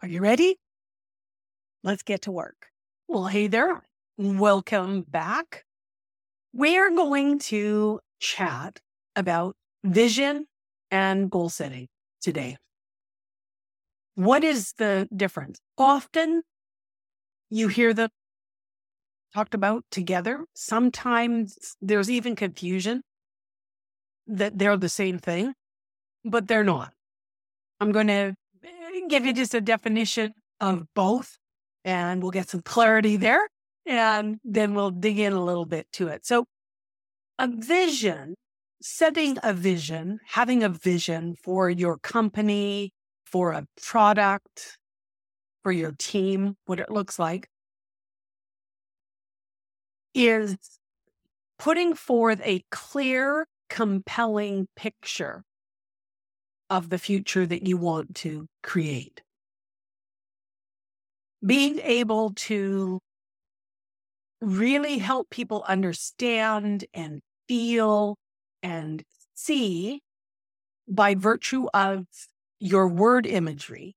Are you ready? Let's get to work. Well, hey there. Welcome back. We're going to chat about vision and goal setting today. What is the difference? Often you hear them talked about together. Sometimes there's even confusion that they're the same thing, but they're not. I'm going to give you just a definition of both and we'll get some clarity there. And then we'll dig in a little bit to it. So, a vision, setting a vision, having a vision for your company, for a product, for your team, what it looks like, is putting forth a clear, compelling picture of the future that you want to create. Being able to really help people understand and feel and see by virtue of your word imagery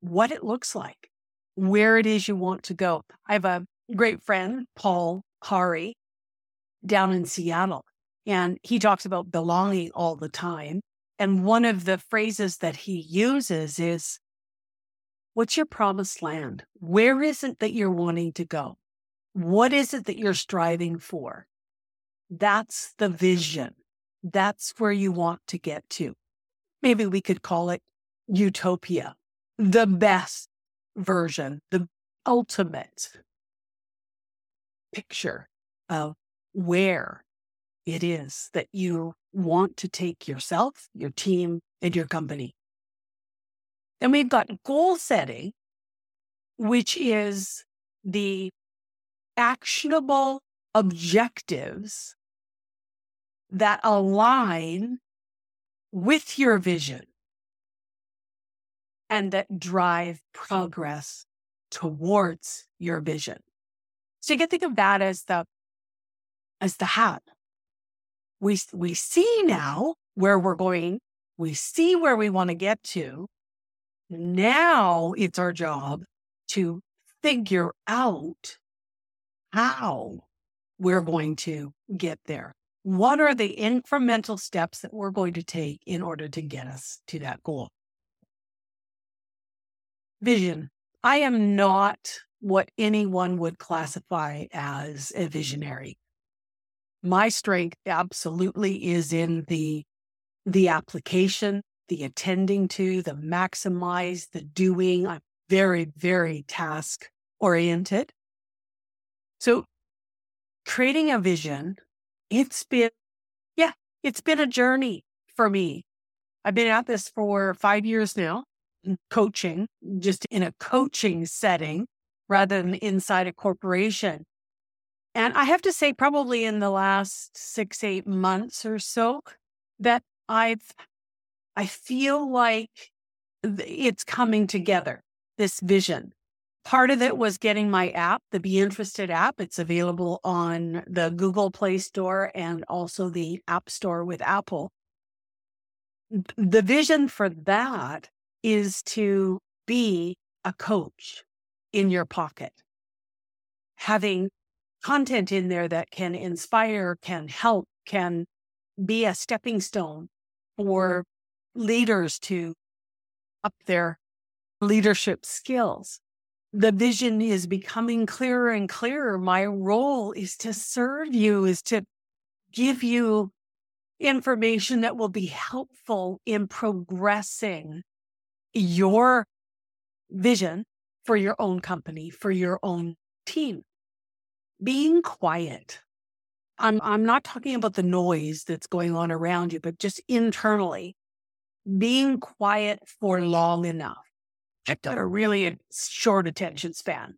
what it looks like, where it is you want to go. I have a great friend, Paul Hari, down in Seattle. And he talks about belonging all the time. And one of the phrases that he uses is, What's your promised land? Where is it that you're wanting to go? What is it that you're striving for? That's the vision. That's where you want to get to. Maybe we could call it utopia, the best version, the ultimate picture of where it is that you want to take yourself, your team, and your company. Then we've got goal setting, which is the actionable objectives that align with your vision and that drive progress towards your vision. So you can think of that as the as the hat we, we see now where we're going. We see where we want to get to. Now it's our job to figure out how we're going to get there. What are the incremental steps that we're going to take in order to get us to that goal? Vision. I am not what anyone would classify as a visionary my strength absolutely is in the the application, the attending to, the maximize, the doing. I'm very, very task oriented. So creating a vision, it's been, yeah, it's been a journey for me. I've been at this for five years now, mm, coaching, just in a coaching setting rather than inside a corporation. And I have to say, probably in the last six, eight months or so, that I've, I feel like it's coming together, this vision. Part of it was getting my app, the Be Interested app. It's available on the Google Play Store and also the App Store with Apple. The vision for that is to be a coach in your pocket, having content in there that can inspire, can help, can be a stepping stone for mm-hmm. leaders to up their leadership skills. The vision is becoming clearer and clearer. My role is to serve you, is to give you information that will be helpful in progressing your vision for your own company, for your own team. Being quiet. I'm, I'm not talking about the noise that's going on around you, but just internally, being quiet for long enough. I've got a really short attention span.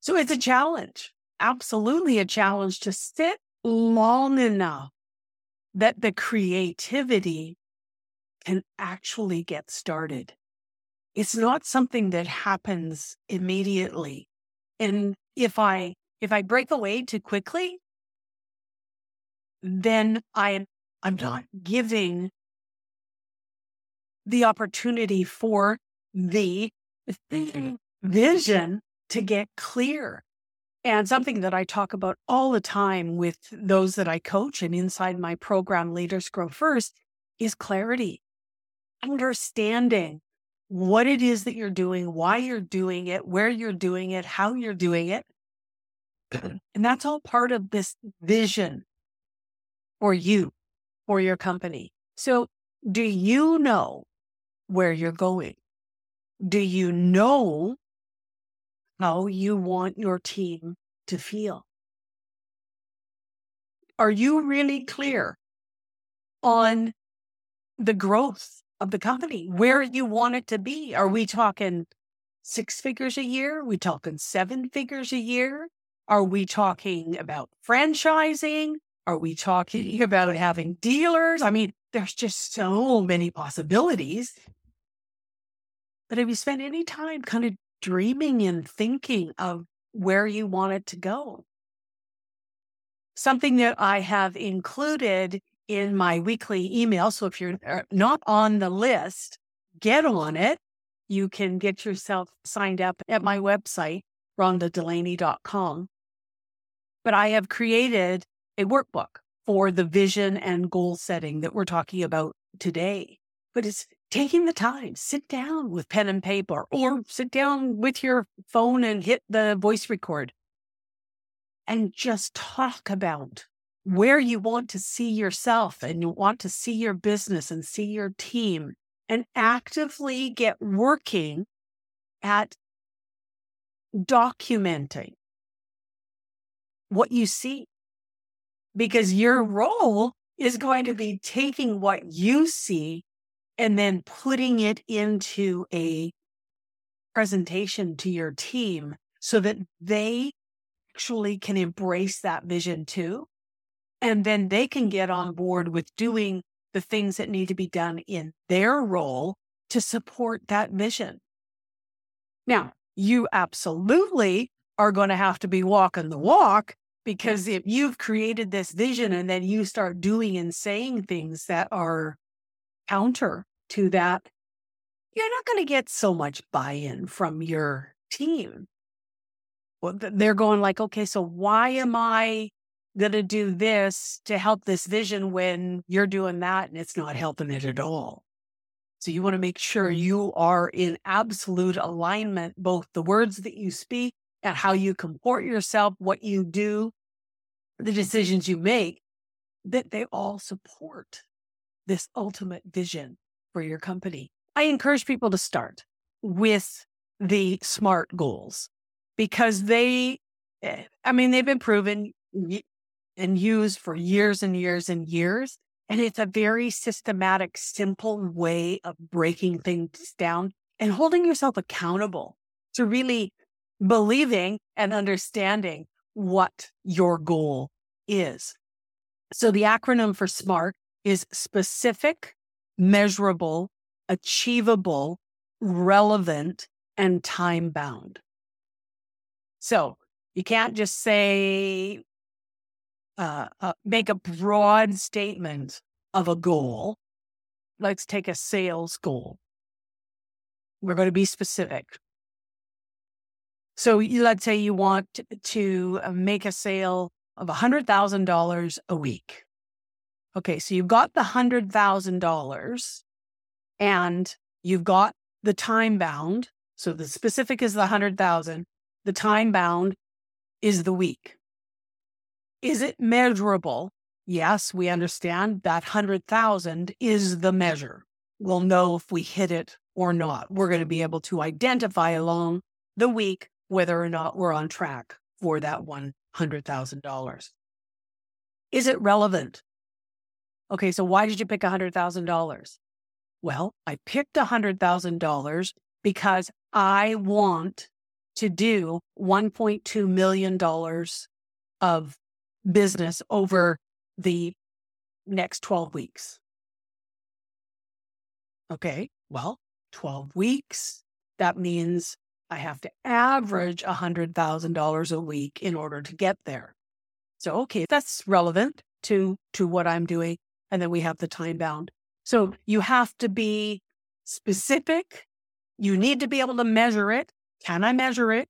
So it's a challenge, absolutely a challenge to sit long enough that the creativity can actually get started. It's not something that happens immediately. And if I if I break away too quickly, then I am I'm not giving the opportunity for the vision to get clear. And something that I talk about all the time with those that I coach and inside my program, Leaders Grow First, is clarity, understanding what it is that you're doing, why you're doing it, where you're doing it, how you're doing it. And that's all part of this vision for you, for your company. So, do you know where you're going? Do you know how you want your team to feel? Are you really clear on the growth of the company, where you want it to be? Are we talking six figures a year? Are we talking seven figures a year? Are we talking about franchising? Are we talking about having dealers? I mean, there's just so many possibilities. But have you spent any time kind of dreaming and thinking of where you want it to go. Something that I have included in my weekly email. So if you're uh, not on the list, get on it. You can get yourself signed up at my website, rhondadelaney.com. But I have created a workbook for the vision and goal setting that we're talking about today. But it's taking the time, sit down with pen and paper or sit down with your phone and hit the voice record and just talk about where you want to see yourself and you want to see your business and see your team and actively get working at documenting what you see because your role is going to be taking what you see and then putting it into a presentation to your team so that they actually can embrace that vision too. And then they can get on board with doing the things that need to be done in their role to support that vision. Now, you absolutely are going to have to be walking the walk because if you've created this vision and then you start doing and saying things that are counter to that, you're not going to get so much buy in from your team. Well, they're going like, okay, so why am I going to do this to help this vision when you're doing that and it's not helping it at all? So you want to make sure mm-hmm. you are in absolute alignment, both the words that you speak and how you comport yourself, what you do, the decisions you make, that they all support this ultimate vision for your company. I encourage people to start with the SMART goals because they, eh, I mean, they've been proven and used for years and years and years. And it's a very systematic, simple way of breaking things down and holding yourself accountable to really believing and understanding what your goal is. So the acronym for SMART is specific, measurable, achievable, relevant, and time bound. So you can't just say, uh, uh, make a broad statement of a goal. Let's take a sales goal. We're going to be specific. So let's say you want to uh, make a sale of $100,000 a week. Okay, so you've got the $100,000 and you've got the time bound. So the specific is the 100,000. The time bound is the week. Is it measurable? Yes, we understand that 100,000 is the measure. We'll know if we hit it or not. We're going to be able to identify along the week whether or not we're on track for that $100,000. Is it relevant? Okay, so why did you pick $100,000? Well, I picked $100,000 because I want to do $1.2 million of business over the next 12 weeks. Okay, well, 12 weeks, that means I have to average $100,000 a week in order to get there. So, okay, that's relevant to, to what I'm doing. And then we have the time bound. So you have to be specific. You need to be able to measure it. Can I measure it?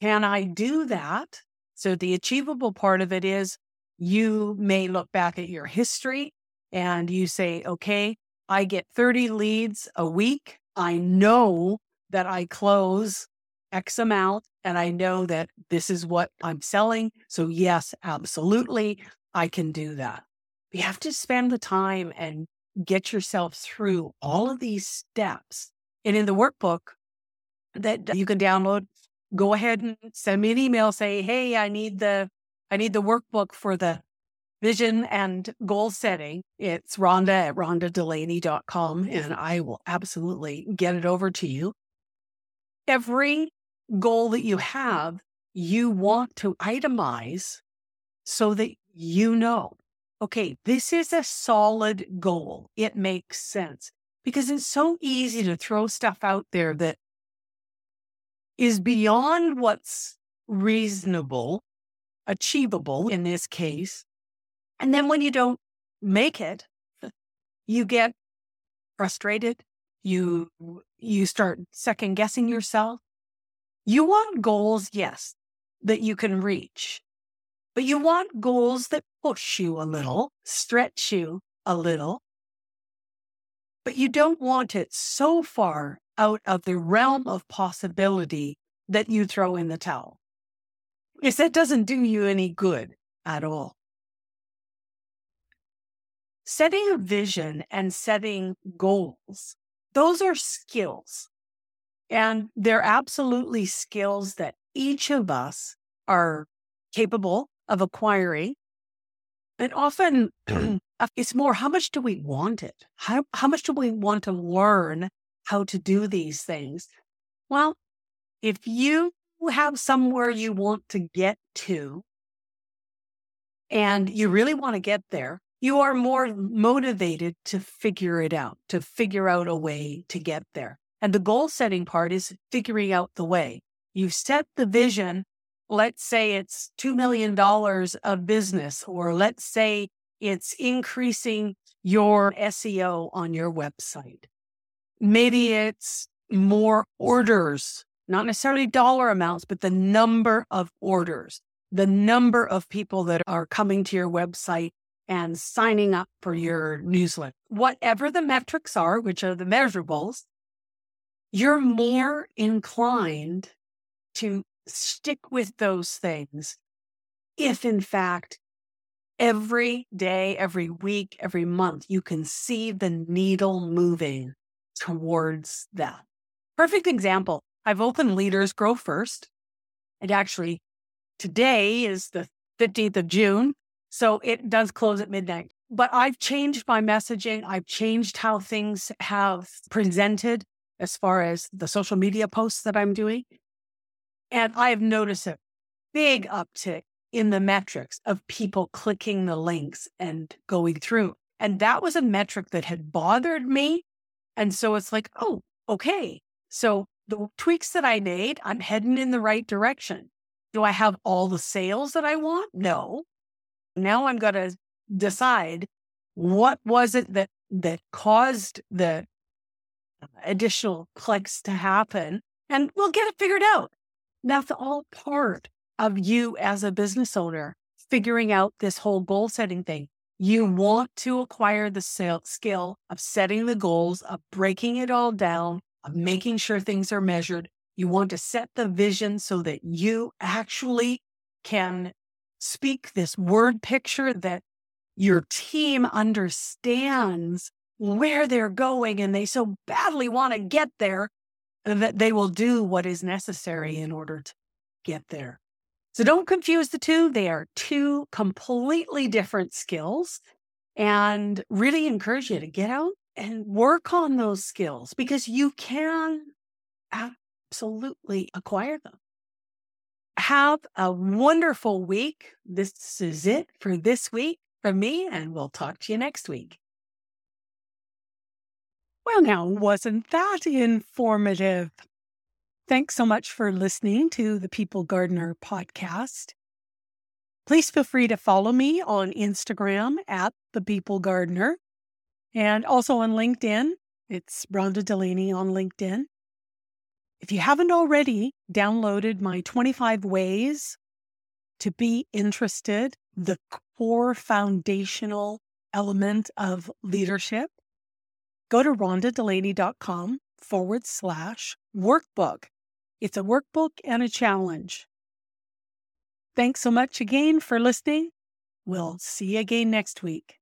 Can I do that? So the achievable part of it is you may look back at your history and you say, okay, I get 30 leads a week. I know that I close X amount and I know that this is what I'm selling. So, yes, absolutely, I can do that. You have to spend the time and get yourself through all of these steps. And in the workbook that you can download, go ahead and send me an email, say, hey, I need the I need the workbook for the vision and goal setting. It's Rhonda at rhondadelaney.com, and I will absolutely get it over to you. Every goal that you have, you want to itemize so that you know okay, this is a solid goal. It makes sense because it's so easy to throw stuff out there that is beyond what's reasonable, achievable in this case. And then when you don't make it, you get frustrated. You, you start second guessing yourself. You want goals, yes, that you can reach. But you want goals that push you a little, stretch you a little. But you don't want it so far out of the realm of possibility that you throw in the towel. Because that doesn't do you any good at all. Setting a vision and setting goals, those are skills. And they're absolutely skills that each of us are capable of acquiring. And often uh, it's more how much do we want it? How, how much do we want to learn how to do these things? Well, if you have somewhere you want to get to and you really want to get there, you are more motivated to figure it out, to figure out a way to get there. And the goal setting part is figuring out the way. You set the vision let's say it's $2 million of business, or let's say it's increasing your SEO on your website. Maybe it's more orders, not necessarily dollar amounts, but the number of orders, the number of people that are coming to your website and signing up for your newsletter. Whatever the metrics are, which are the measurables, you're more inclined to stick with those things if, in fact, every day, every week, every month, you can see the needle moving towards that. Perfect example. I've opened Leaders Grow First. And actually, today is the 15th of June. So it does close at midnight. But I've changed my messaging. I've changed how things have presented as far as the social media posts that I'm doing. And I've noticed a big uptick in the metrics of people clicking the links and going through. And that was a metric that had bothered me. And so it's like, oh, okay. So the tweaks that I made, I'm heading in the right direction. Do I have all the sales that I want? No. Now I'm going to decide what was it that that caused the additional clicks to happen and we'll get it figured out. That's all part of you as a business owner figuring out this whole goal setting thing. You want to acquire the skill of setting the goals, of breaking it all down, of making sure things are measured. You want to set the vision so that you actually can speak this word picture that your team understands where they're going and they so badly want to get there that they will do what is necessary in order to get there. So don't confuse the two. They are two completely different skills and really encourage you to get out and work on those skills because you can absolutely acquire them. Have a wonderful week. This is it for this week from me, and we'll talk to you next week. Well, now, wasn't that informative? Thanks so much for listening to the People Gardener podcast. Please feel free to follow me on Instagram at the People Gardener and also on LinkedIn. It's Rhonda Delaney on LinkedIn. If you haven't already downloaded my 25 ways to be interested, the core foundational element of leadership, go to rhondadelaney.com forward slash workbook. It's a workbook and a challenge. Thanks so much again for listening. We'll see you again next week.